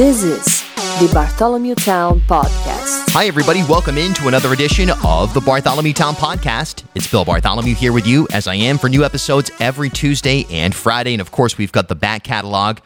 This is the Bartholomew Town Podcast. Hi, everybody. Welcome into another edition of the Bartholomew Town Podcast. It's Bill Bartholomew here with you, as I am for new episodes every Tuesday and Friday. And of course, we've got the back catalog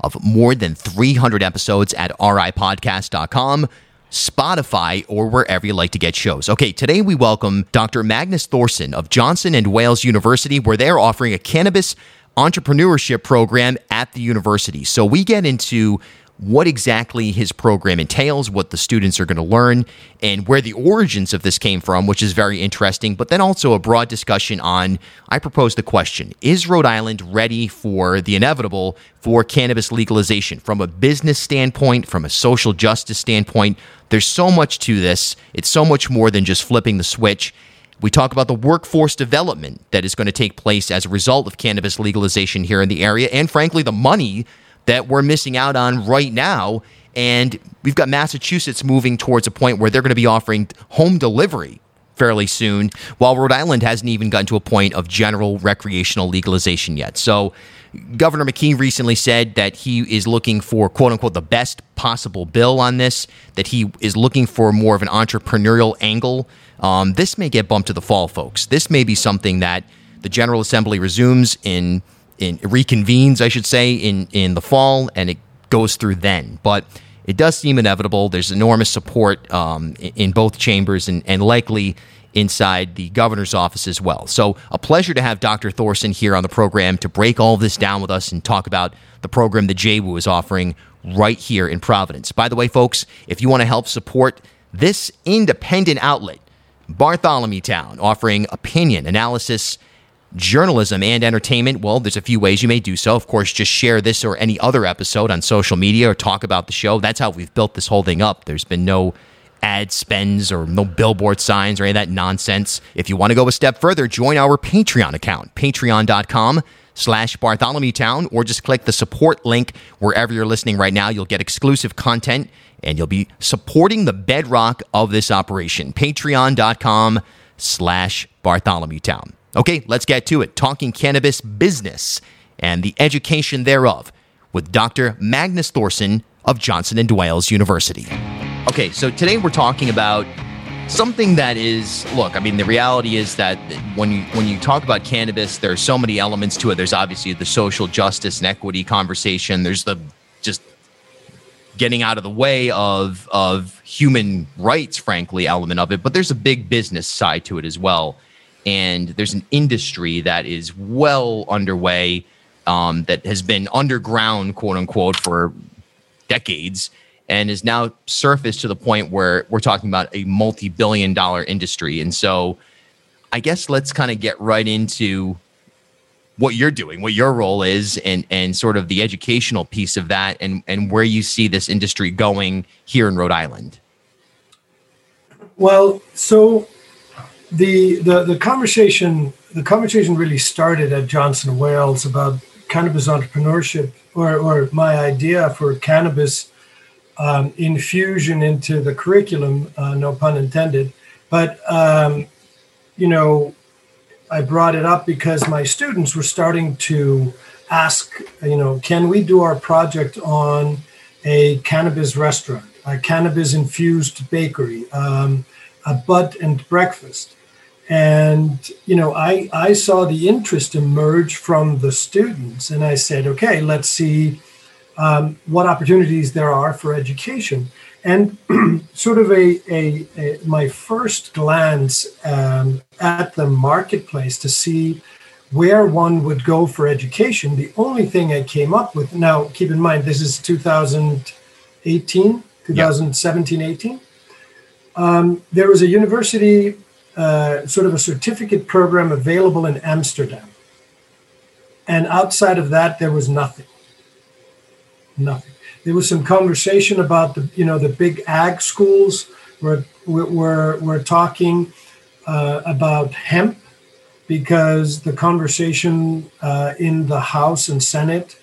of more than 300 episodes at ripodcast.com. Spotify, or wherever you like to get shows. Okay, today we welcome Dr. Magnus Thorrson of Johnson and Wales University, where they're offering a cannabis entrepreneurship program at the university. So we get into what exactly his program entails, what the students are going to learn, and where the origins of this came from, which is very interesting. But then also a broad discussion on I propose the question Is Rhode Island ready for the inevitable for cannabis legalization? From a business standpoint, from a social justice standpoint, there's so much to this. It's so much more than just flipping the switch. We talk about the workforce development that is going to take place as a result of cannabis legalization here in the area, and frankly, the money that we're missing out on right now. And we've got Massachusetts moving towards a point where they're going to be offering home delivery fairly soon, while Rhode Island hasn't even gotten to a point of general recreational legalization yet. So, Governor McKee recently said that he is looking for, quote unquote, the best possible bill on this, that he is looking for more of an entrepreneurial angle. Um, this may get bumped to the fall, folks. This may be something that the General Assembly resumes in in reconvenes, I should say, in in the fall, and it goes through then. But it does seem inevitable. There's enormous support um, in, both chambers, and, and likely inside the governor's office as well. So, a pleasure to have Dr. Thorrson here on the program to break all this down with us and talk about the program that JWU is offering right here in Providence. By the way, folks, if you want to help support this independent outlet, Bartholomew Town, offering opinion, analysis, journalism and entertainment, well, there's a few ways you may do so. Of course, just share this or any other episode on social media or talk about the show. That's how we've built this whole thing up. There's been no ad spends or no billboard signs or any of that nonsense. If you want to go a step further, join our Patreon account, patreon.com slash Bartholomew Town, or just click the support link wherever you're listening right now. You'll get exclusive content and you'll be supporting the bedrock of this operation. Patreon.com slash Bartholomew Town. Okay, let's get to it. Talking cannabis business and the education thereof with Dr. Magnus Thorrson of Johnson and Wales University. Okay, so today we're talking about something that is look, I mean the reality is that when you when you talk about cannabis there are so many elements to it. There's obviously the social justice and equity conversation. There's the just getting out of the way of of human rights frankly element of it, but there's a big business side to it as well and there's an industry that is well underway um, that has been underground, quote unquote, for decades and is now surfaced to the point where we're talking about a multi billion dollar industry. And so I guess let's kind of get right into what you're doing, what your role is, and, and sort of the educational piece of that, and, and where you see this industry going here in Rhode Island. Well, so the, the the conversation the conversation really started at Johnson Wales about cannabis entrepreneurship or, or my idea for cannabis um, infusion into the curriculum, uh, no pun intended. But um, you know, I brought it up because my students were starting to ask, you know, can we do our project on a cannabis restaurant, a cannabis infused bakery, um, a bud and breakfast? And you know i i saw the interest emerge from the students and i said okay let's see um, what opportunities there are for education. And sort of a, a, a, my first glance um, at the marketplace to see where one would go for education the only thing i came up with now keep in mind this is 2018 2017 18 um, there was a university uh, sort of a certificate program available in Amsterdam. And outside of that, there was nothing. Nothing. There was some conversation about the, you know, the big ag schools were were, were talking uh, about hemp because the conversation uh, in the House and Senate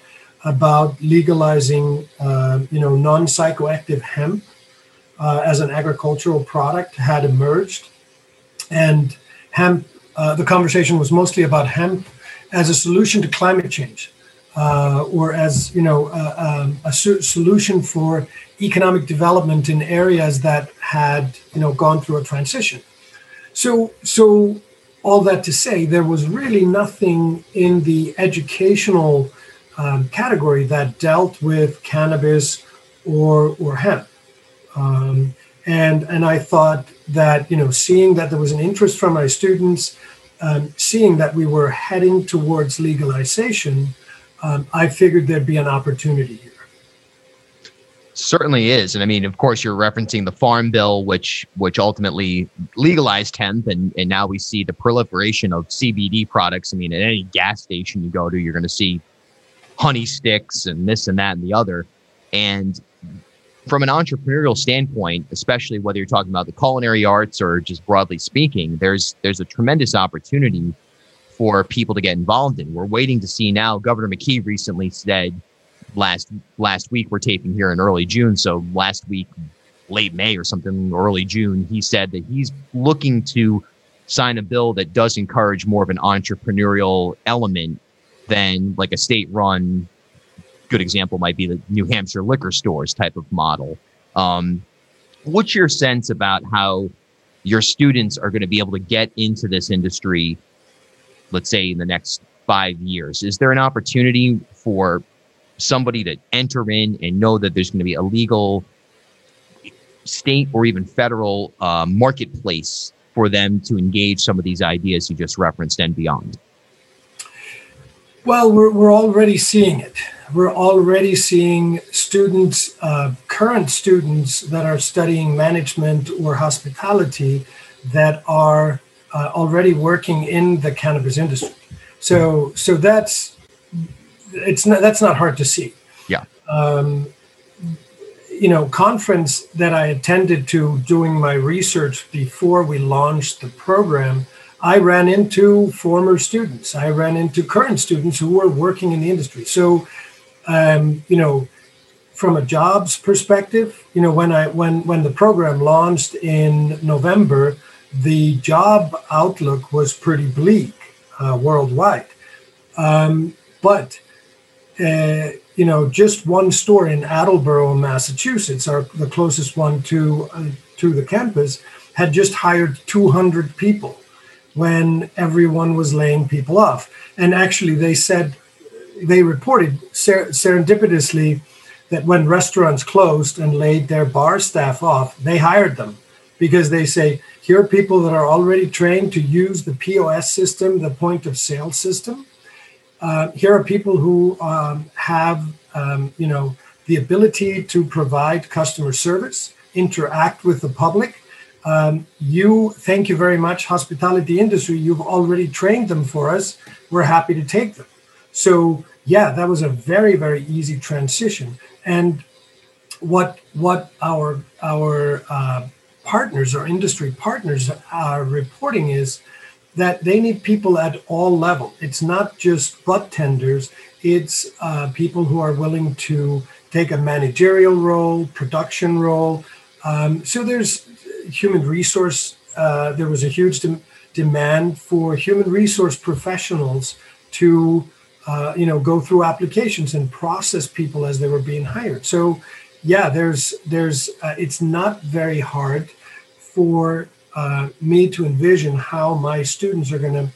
about legalizing, uh, you know, non-psychoactive hemp uh, as an agricultural product had emerged and hemp. Uh, the conversation was mostly about hemp as a solution to climate change. uh, or as you know uh, um, a solution for economic development in areas that had you know gone through a transition. So so all that to say, there was really nothing in the educational um, category that dealt with cannabis or or hemp. Um, and and I thought that you know seeing that there was an interest from my students, um, seeing that we were heading towards legalization, um, I figured there'd be an opportunity here. Certainly is, and I mean, of course, you're referencing the Farm Bill, which which ultimately legalized hemp, and and now we see the proliferation of CBD products. I mean, at any gas station you go to, you're going to see honey sticks and this and that and the other. And from an entrepreneurial standpoint, especially whether you're talking about the culinary arts or just broadly speaking, there's there's a tremendous opportunity for people to get involved in. We're waiting to see now. Governor McKee recently said last last week we're taping here in early June, so last week, late May or something, early June, he said that he's looking to sign a bill that does encourage more of an entrepreneurial element than like a state-run good example might be the New Hampshire liquor stores type of model. Um, what's your sense about how your students are going to be able to get into this industry, let's say in the next five years? Is there an opportunity for somebody to enter in and know that there's going to be a legal state or even federal uh, marketplace for them to engage some of these ideas you just referenced and beyond? Well, we're, we're already seeing it we're already seeing students, uh, current students that are studying management or hospitality that are uh, already working in the cannabis industry. So, so that's it's not that's not hard to see. Yeah. Um, you know, conference that I attended to doing my research before we launched the program. I ran into former students. I ran into current students who were working in the industry. So um, you know, from a jobs perspective, you know, when I when when the program launched in November, the job outlook was pretty bleak uh, worldwide. Um, but uh, you know, just one store in Attleboro, Massachusetts, our the closest one to uh, to the campus, had just hired 200 people when everyone was laying people off. And actually, they said they reported ser- serendipitously that when restaurants closed and laid their bar staff off, they hired them because they say, here are people that are already trained to use the POS system, the point of sale system. Uh, here are people who um, have, um, you know, the ability to provide customer service, interact with the public. Um, you, thank you very much, hospitality industry. You've already trained them for us. We're happy to take them. So yeah, that was a very very easy transition. And what what our our uh, partners or industry partners are reporting is that they need people at all level. It's not just budtenders. It's uh, people who are willing to take a managerial role, production role. Um, so there's human resource. Uh, there was a huge de- demand for human resource professionals to uh, you know, go through applications and process people as they were being hired. So, yeah, there's there's uh, it's not very hard for uh, me to envision how my students are going to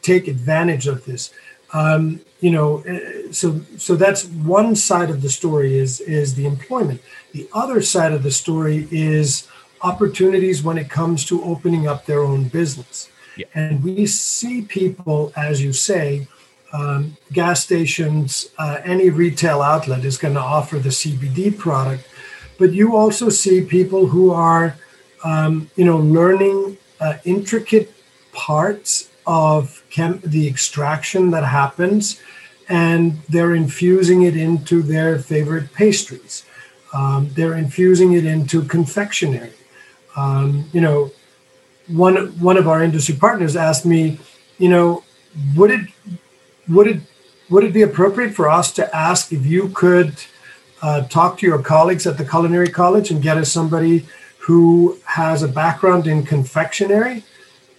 take advantage of this. Um, you know, uh, so so that's one side of the story is is the employment. The other side of the story is opportunities when it comes to opening up their own business. Yeah. And we see people, as you say, um, gas stations, uh, any retail outlet is going to offer the CBD product. But you also see people who are, um, you know, learning uh, intricate parts of chem- the extraction that happens, and they're infusing it into their favorite pastries. Um, they're infusing it into confectionery. Um, you know, one one of our industry partners asked me, you know, would it would it would it be appropriate for us to ask if you could uh, talk to your colleagues at the culinary college and get us somebody who has a background in confectionery?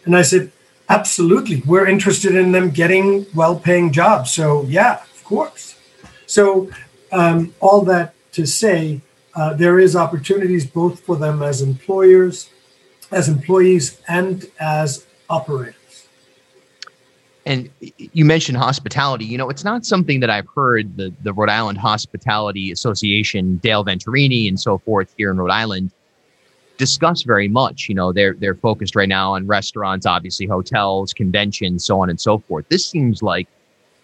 And I said, absolutely. We're interested in them getting well-paying jobs. So yeah, of course. So, um, all that to say, uh, there is opportunities both for them as employers, as employees, and as operators. And you mentioned hospitality. You know, it's not something that I've heard the, the Rhode Island Hospitality Association, Dale Venturini, and so forth here in Rhode Island discuss very much. You know, they're they're focused right now on restaurants, obviously hotels, conventions, so on and so forth. This seems like,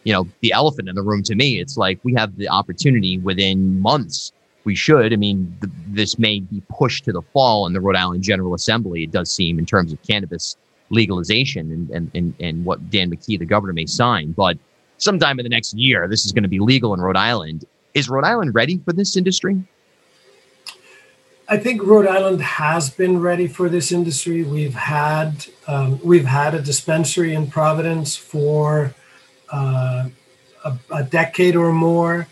you know, the elephant in the room to me. It's like we have the opportunity within months. We should. I mean, th- this may be pushed to the fall in the Rhode Island General Assembly. It does seem in terms of cannabis legalization and, and, and, and what Dan McKee, the governor, may sign. But sometime in the next year, this is going to be legal in Rhode Island. Is Rhode Island ready for this industry? I think Rhode Island has been ready for this industry. We've had um, we've had a dispensary in Providence for uh, a, a, decade or more.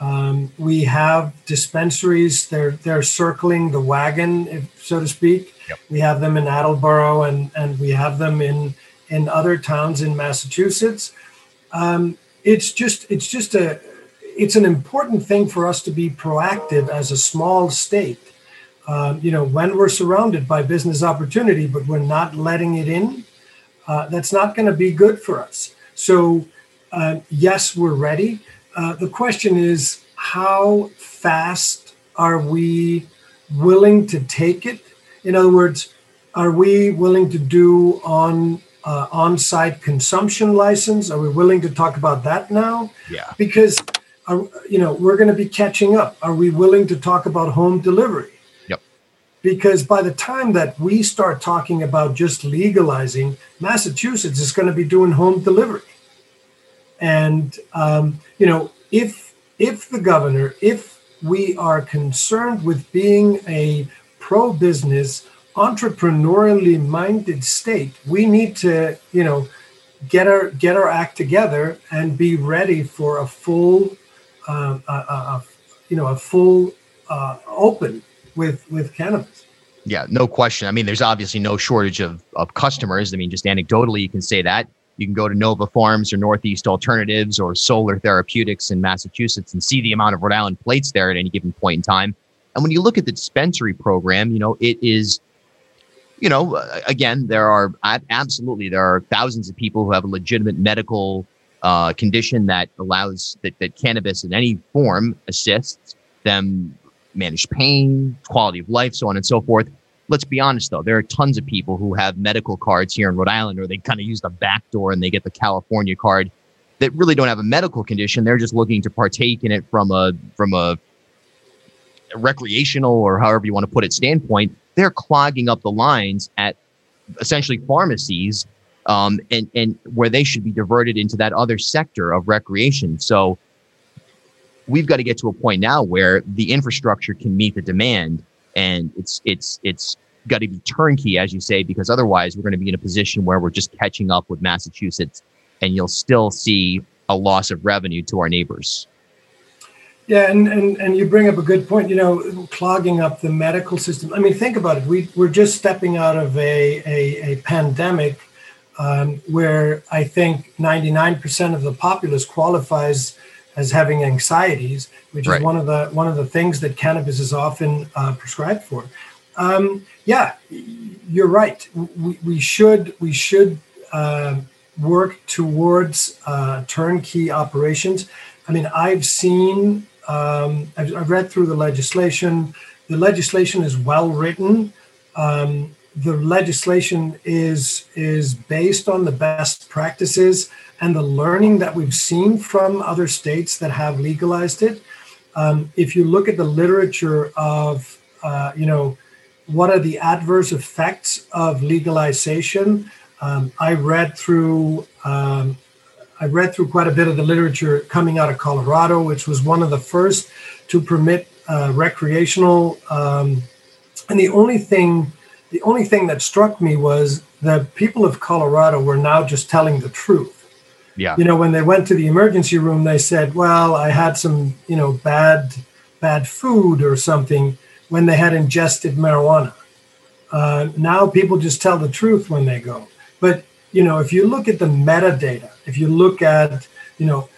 Um, we have dispensaries; they're they're circling the wagon, if, so to speak. Yep. We have them in Attleboro and, and we have them in, in other towns in Massachusetts. Um, it's just it's just a it's an important thing for us to be proactive as a small state. Um, you know, when we're surrounded by business opportunity, but we're not letting it in, uh, that's not going to be good for us. So, uh, yes, we're ready. Uh, the question is, how fast are we willing to take it in other words, are we willing to do on uh, on-site consumption license? Are we willing to talk about that now? Yeah. Because are, you know we're going to be catching up. Are we willing to talk about home delivery? Yep. Because by the time that we start talking about just legalizing, Massachusetts is going to be doing home delivery. And um, you know, if if the governor, if we are concerned with being a pro business, entrepreneurially minded state, we need to, you know, get our get our act together and be ready for a full, uh, a, a, you know, a full uh, open with with cannabis. Yeah, no question. I mean, there's obviously no shortage of of customers. I mean, just anecdotally, you can say that. You can go to Nova Farms or Northeast Alternatives or Solar Therapeutics in Massachusetts and see the amount of Rhode Island plates there at any given point in time. And when you look at the dispensary program, you know, it is, you know, again, there are absolutely there are thousands of people who have a legitimate medical uh, condition that allows that, that cannabis in any form assists them manage pain, quality of life, so on and so forth. Let's be honest though, there are tons of people who have medical cards here in Rhode Island, or they kind of use the back door and they get the California card that really don't have a medical condition. They're just looking to partake in it from a from a recreational or however you want to put it standpoint, they're clogging up the lines at essentially pharmacies um, and, and where they should be diverted into that other sector of recreation. So we've got to get to a point now where the infrastructure can meet the demand and it's, it's, it's got to be turnkey, as you say, because otherwise we're going to be in a position where we're just catching up with Massachusetts and you'll still see a loss of revenue to our neighbors. Yeah, and, and, and you bring up a good point, you know, clogging up the medical system. I mean, think about it. We, we're just stepping out of a, a, a pandemic um, where I think 99% of the populace qualifies as having anxieties, which right. is one of the one of the things that cannabis is often uh, prescribed for. Um, yeah, you're right. We, we should we should uh, work towards uh, turnkey operations. I mean, I've seen um, I've, I've, read through the legislation. The legislation is well written. Um, the legislation is is based on the best practices and the learning that we've seen from other states that have legalized it. Um, if you look at the literature of, uh, you know, what are the adverse effects of legalization? Um, I read through um, I read through quite a bit of the literature coming out of Colorado, which was one of the first to permit uh, recreational. Um, and the only thing, the only thing that struck me was that people of Colorado were now just telling the truth. Yeah. You know, when they went to the emergency room, they said, "Well, I had some, you know, bad, bad food or something." When they had ingested marijuana. Uh, now people just tell the truth when they go. But you know, if you look at the metadata, if you look at, you know,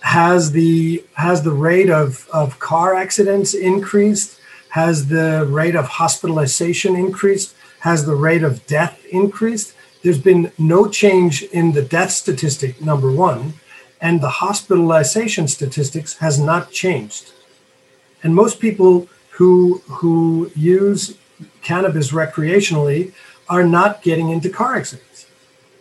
has the has the rate of, of car accidents increased? Has the rate of hospitalization increased? Has the rate of death increased? There's been no change in the death statistic, number one, and the hospitalization statistics has not changed. And most people who who use cannabis recreationally are not getting into car accidents.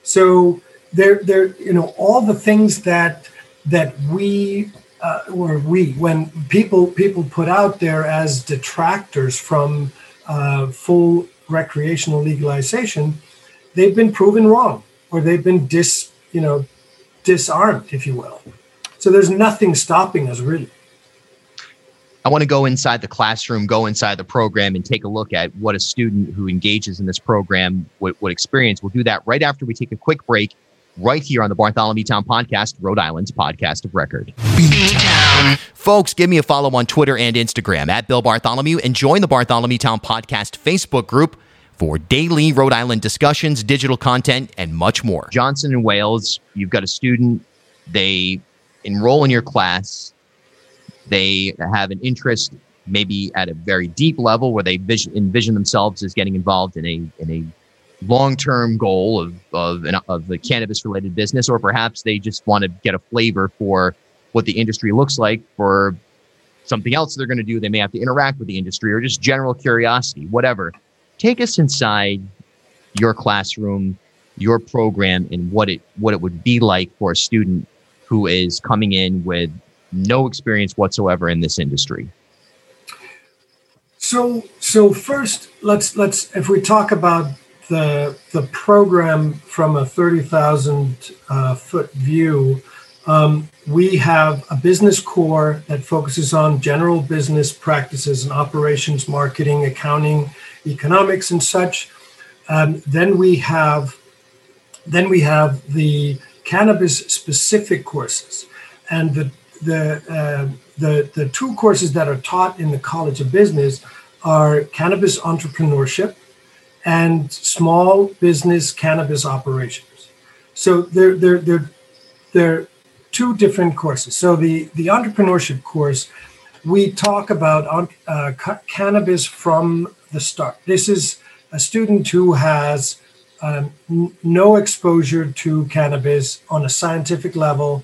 So they're, they're you know all the things that that we uh, or we when people people put out there as detractors from uh, full recreational legalization, they've been proven wrong or they've been dis you know disarmed, if you will. So there's nothing stopping us really. I want to go inside the classroom, go inside the program, and take a look at what a student who engages in this program would, would experience. We'll do that right after we take a quick break right here on the Bartholomew Town Podcast, Rhode Island's podcast of record. Folks, give me a follow on Twitter and Instagram at Bill Bartholomew and join the Bartholomew Town Podcast Facebook group for daily Rhode Island discussions, digital content, and much more. Johnson and Wales, you've got a student, they enroll in your class, they have an interest maybe at a very deep level where they vision, envision themselves as getting involved in a in a long-term goal of of, an, of the cannabis related business or perhaps they just want to get a flavor for what the industry looks like for something else they're going to do. They may have to interact with the industry or just general curiosity whatever take us inside your classroom your program and what it what it would be like for a student who is coming in with no experience whatsoever in this industry. So so first let's let's if we talk about the the program from a 30,000 uh, foot view, um, we have a business core that focuses on general business practices and operations, marketing, accounting, economics, and such. Um, then we have then we have the cannabis specific courses, and the the uh, the the two courses that are taught in the College of Business are cannabis entrepreneurship and small business cannabis operations. So they're, they're, they're, they're two different courses. So the, the entrepreneurship course, we talk about uh, cannabis from the start. This is a student who has um, no exposure to cannabis on a scientific level.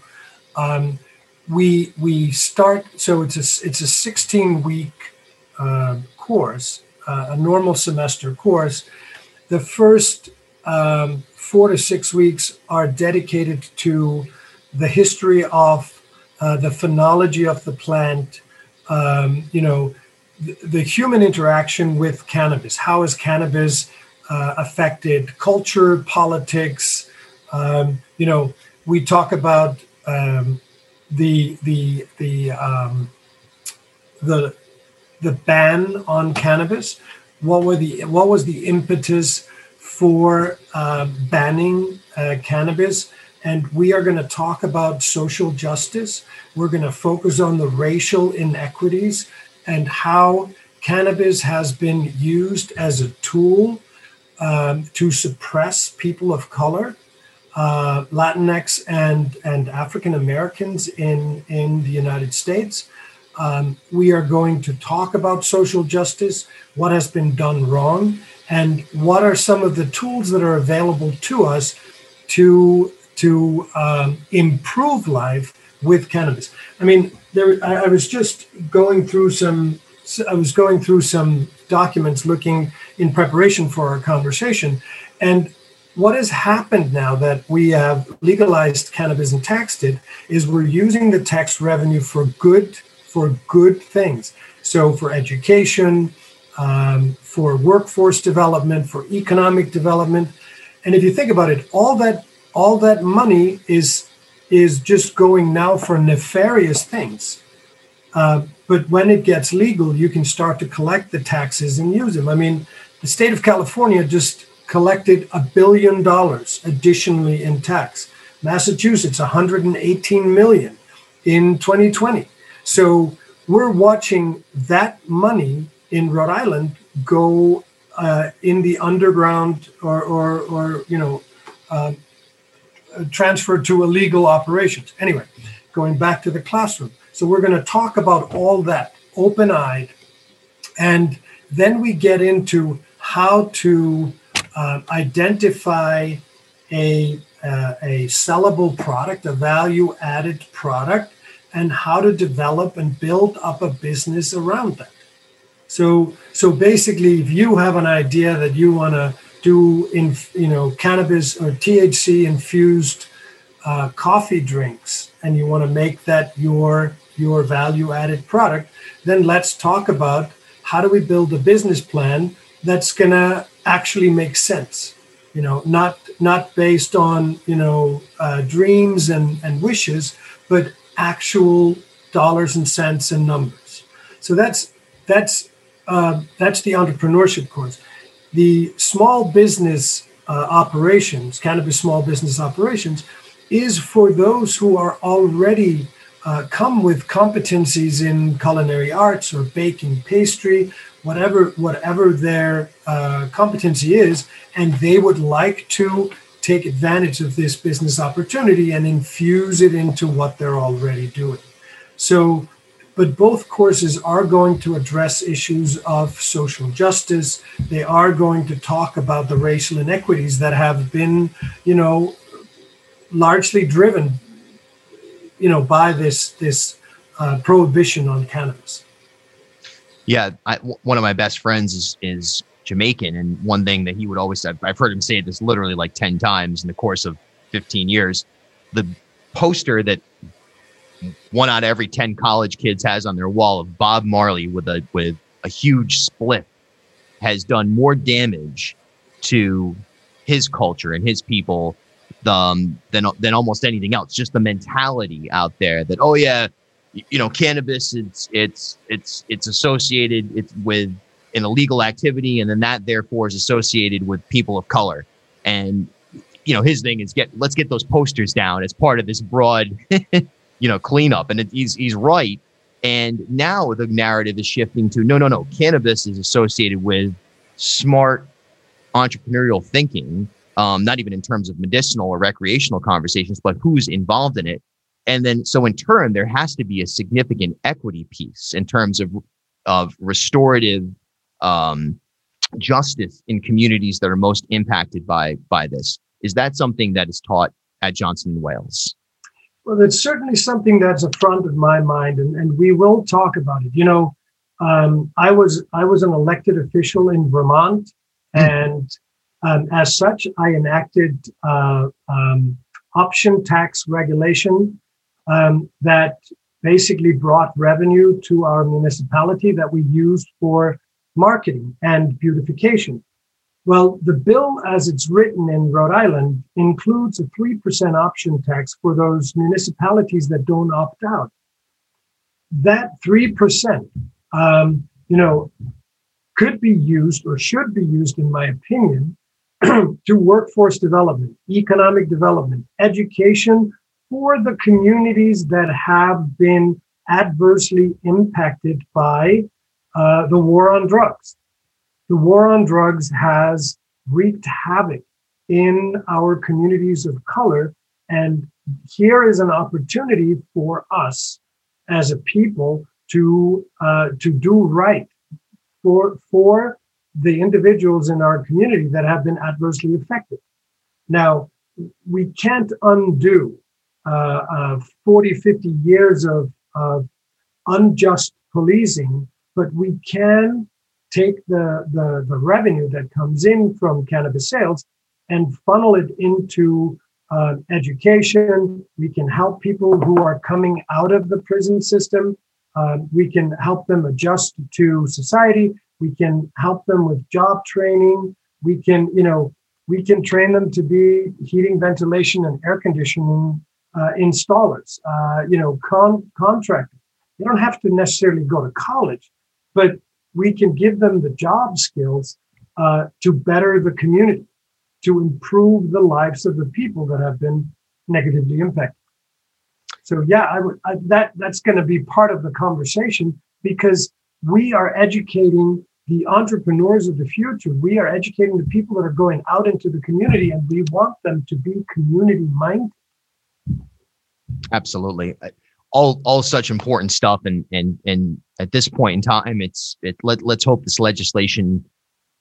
Um, we we start so it's a it's a 16 week uh, course uh, a normal semester course, the first um, four to six weeks are dedicated to the history of uh, the phenology of the plant, um, you know, the, human interaction with cannabis. How has cannabis uh, affected culture, politics? Um, you know, we talk about um, the the the um, the the ban on cannabis? What were the what was the impetus for uh, banning uh, cannabis? And we are going to talk about social justice. We're going to focus on the racial inequities and how cannabis has been used as a tool um, to suppress people of color, uh, Latinx and and African Americans in in the United States. Um, we are going to talk about social justice, what has been done wrong, and what are some of the tools that are available to us to to um, improve life with cannabis. I mean, there. I, I was just going through some. I was going through some documents looking in preparation for our conversation, and what has happened now that we have legalized cannabis and taxed it is we're using the tax revenue for good for good things. So, for education, um, for workforce development, for economic development, and if you think about it, all that all that money is is just going now for nefarious things. Uh, but when it gets legal, you can start to collect the taxes and use them. I mean, the state of California just collected a billion dollars additionally in tax. Massachusetts, 118 million in 2020. So we're watching that money in Rhode Island go uh, in the underground or, or, or you know, uh, transferred to illegal operations. Anyway, going back to the classroom. So we're going to talk about all that open eyed. And then we get into how to uh, identify a, uh, a sellable product, a value added product, and how to develop and build up a business around that. So, so basically, if you have an idea that you want to do in you know cannabis or THC infused uh, coffee drinks, and you want to make that your your value added product, then let's talk about how do we build a business plan that's gonna actually make sense. You know, not not based on you know uh, dreams and and wishes, but actual dollars and cents and numbers. So that's that's uh, that's the entrepreneurship course the small business uh, operations, cannabis small business operations, is for those who are already uh, come with competencies in culinary arts or baking pastry, whatever whatever their uh, competency is, and they would like to take advantage of this business opportunity and infuse it into what they're already doing. So but both courses are going to address issues of social justice. They are going to talk about the racial inequities that have been, you know, largely driven, you know, by this this uh, prohibition on cannabis. Yeah, I, one of my best friends is is Jamaican, and one thing that he would always say, I've heard him say this literally like ten times in the course of fifteen years. The poster that one out of every 10 college kids has on their wall of Bob Marley with a with a huge spliff has done more damage to his culture and his people um, than than almost anything else. Just the mentality out there that oh yeah, you know, cannabis it's it's it's it's associated it's with an illegal activity, and then that therefore is associated with people of color. And you know, his thing is get let's get those posters down as part of this broad you know, cleanup. And it, he's he's right. And now the narrative is shifting to no, no, no. Cannabis is associated with smart entrepreneurial thinking, um, not even in terms of medicinal or recreational conversations, but who's involved in it. And then, so in turn, there has to be a significant equity piece in terms of of restorative um, justice in communities that are most impacted by by this. Is that something that is taught at Johnson and Wales? Well, it's certainly something that's a front of my mind, and, and we will talk about it. You know, um, I was I was an elected official in Vermont, hmm. and um, as such, I enacted uh, um, option tax regulation um, that basically brought revenue to our municipality that we used for marketing and beautification. Well, the bill as it's written in Rhode Island includes a 3% option tax for those municipalities that don't opt out. That 3%, um, you know, could be used or should be used, in my opinion, to workforce development, economic development, education for the communities that have been adversely impacted by uh, the war on drugs the war on drugs has wreaked havoc in our communities of color. And here is an opportunity for us as a people to uh, to do right for for the individuals in our community that have been adversely affected. Now, we can't undo uh, uh, 40, 50 years of, of unjust policing, but we can take the, the, the revenue that comes in from cannabis sales and funnel it into uh, education. We can help people who are coming out of the prison system. Uh, we can help them adjust to society. We can help them with job training. We can, you know, we can train them to be heating, ventilation, and air conditioning uh, installers. Uh, you know, con- contractors. You don't have to necessarily go to college, but we can give them the job skills uh, to better the community, to improve the lives of the people that have been negatively impacted. So yeah, I would I, that that's going to be part of the conversation because we are educating the entrepreneurs of the future. We are educating the people that are going out into the community, and we want them to be community minded. Absolutely. All all such important stuff and and and at this point in time it's it let, let's hope this legislation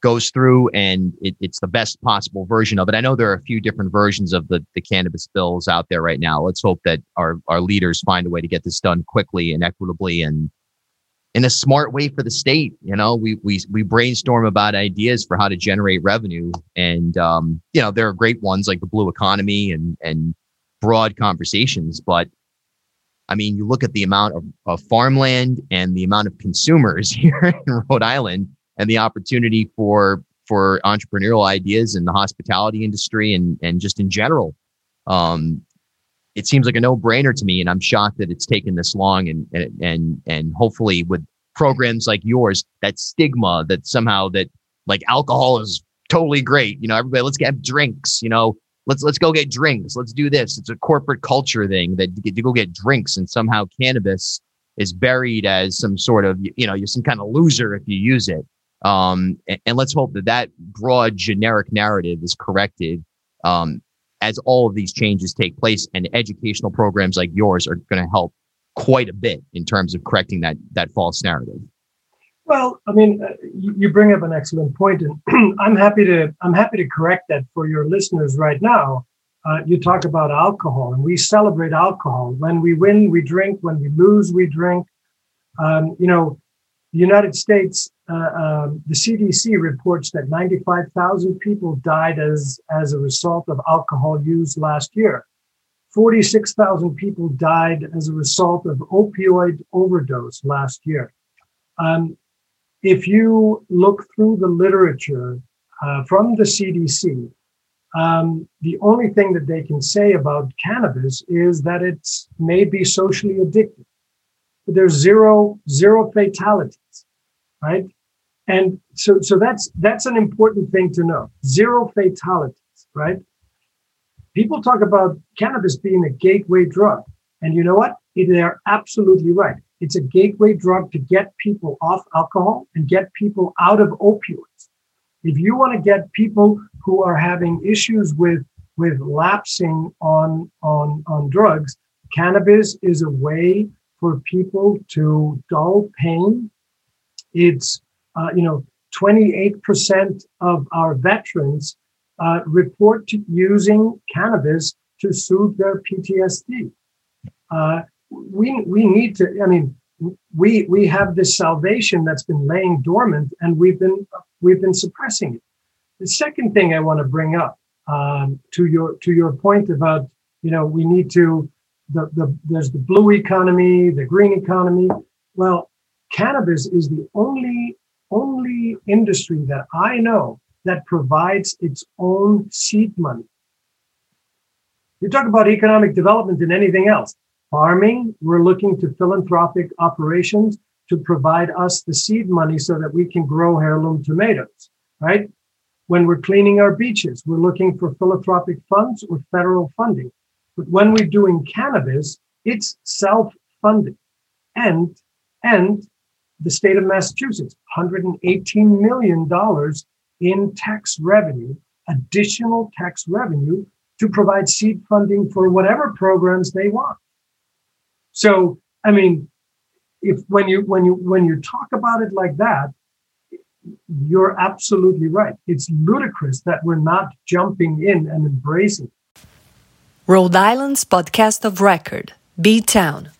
goes through and it, it's the best possible version of it. I know there are a few different versions of the the cannabis bills out there right now. Let's hope that our our leaders find a way to get this done quickly and equitably and in a smart way for the state. You know we we we brainstorm about ideas for how to generate revenue and um you know there are great ones like the blue economy and and broad conversations but I mean, you look at the amount of, of farmland and the amount of consumers here in Rhode Island and the opportunity for for entrepreneurial ideas in the hospitality industry and and just in general. Um, it seems like a no-brainer to me, and I'm shocked that it's taken this long. And and and hopefully, with programs like yours, that stigma that somehow that like alcohol is totally great. You know, everybody, let's get drinks. You know, let's let's go get drinks. Let's do this. It's a corporate culture thing that you, get, go get drinks, and somehow cannabis is buried as some sort of you know you're some kind of loser if you use it. Um, and, and, let's hope that that broad generic narrative is corrected um, as all of these changes take place, and educational programs like yours are going to help quite a bit in terms of correcting that that false narrative. Well, I mean, uh, you bring up an excellent point, and I'm happy to I'm happy to correct that for your listeners right now. Uh, you talk about alcohol, and we celebrate alcohol. When we win, we drink. When we lose, we drink. Um, you know, the United States, uh, um, the CDC reports that 95,000 people died as as a result of alcohol use last year. 46,000 people died as a result of opioid overdose last year. Um, if you look through the literature uh, from the CDC, um, the only thing that they can say about cannabis is that it's may be socially addictive. But there's zero zero fatalities, right? And so so that's that's an important thing to know. Zero fatalities, right? People talk about cannabis being a gateway drug, and you know what? They're absolutely right. It's a gateway drug to get people off alcohol and get people out of opioids. If you want to get people who are having issues with with lapsing on on on drugs, cannabis is a way for people to dull pain. It's uh, you know 28% of our veterans uh, report using cannabis to soothe their PTSD. Uh, we we need to. I mean, we we have this salvation that's been laying dormant, and we've been we've been suppressing it. The second thing I want to bring up um, to your to your point about you know we need to the, the there's the blue economy, the green economy. Well, cannabis is the only only industry that I know that provides its own seed money. You talk about economic development and anything else farming, we're looking to philanthropic operations to provide us the seed money so that we can grow heirloom tomatoes, right? When we're cleaning our beaches, we're looking for philanthropic funds or federal funding. But when we're doing cannabis, it's self-funded. And, and the state of Massachusetts, $118 million in tax revenue, additional tax revenue to provide seed funding for whatever programs they want. So, I mean, if when you when you when you talk about it like that, you're absolutely right. It's ludicrous that we're not jumping in and embracing. Rhode Island's podcast of record, B Town,